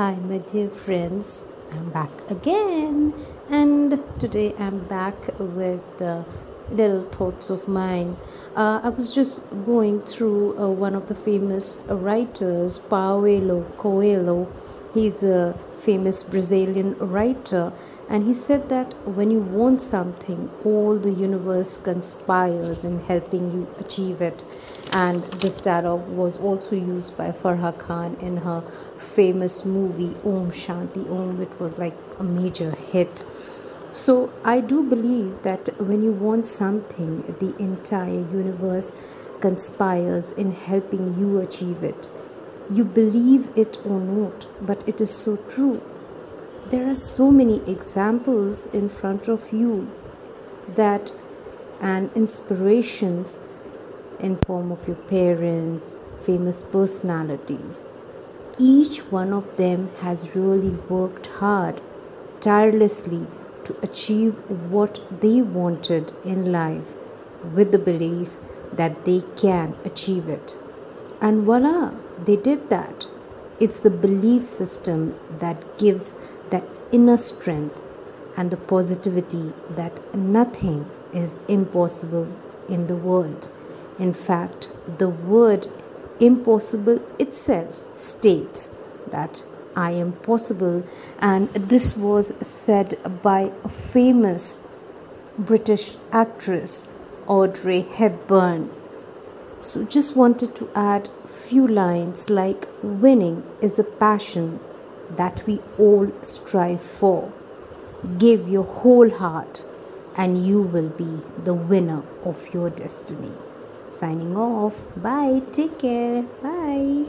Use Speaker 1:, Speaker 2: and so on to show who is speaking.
Speaker 1: Hi, my dear friends. I'm back again, and today I'm back with the little thoughts of mine. Uh, I was just going through uh, one of the famous writers, Paulo Coelho. He's a famous Brazilian writer, and he said that when you want something, all the universe conspires in helping you achieve it and this dialogue was also used by Farah Khan in her famous movie Om Shanti Om. It was like a major hit. So I do believe that when you want something, the entire universe conspires in helping you achieve it. You believe it or not, but it is so true. There are so many examples in front of you that and inspirations in form of your parents, famous personalities. Each one of them has really worked hard, tirelessly to achieve what they wanted in life with the belief that they can achieve it. And voila, they did that. It's the belief system that gives that inner strength and the positivity that nothing is impossible in the world. In fact, the word impossible itself states that I am possible, and this was said by a famous British actress, Audrey Hepburn. So, just wanted to add few lines like winning is a passion that we all strive for. Give your whole heart, and you will be the winner of your destiny signing off. Bye. Take care. Bye.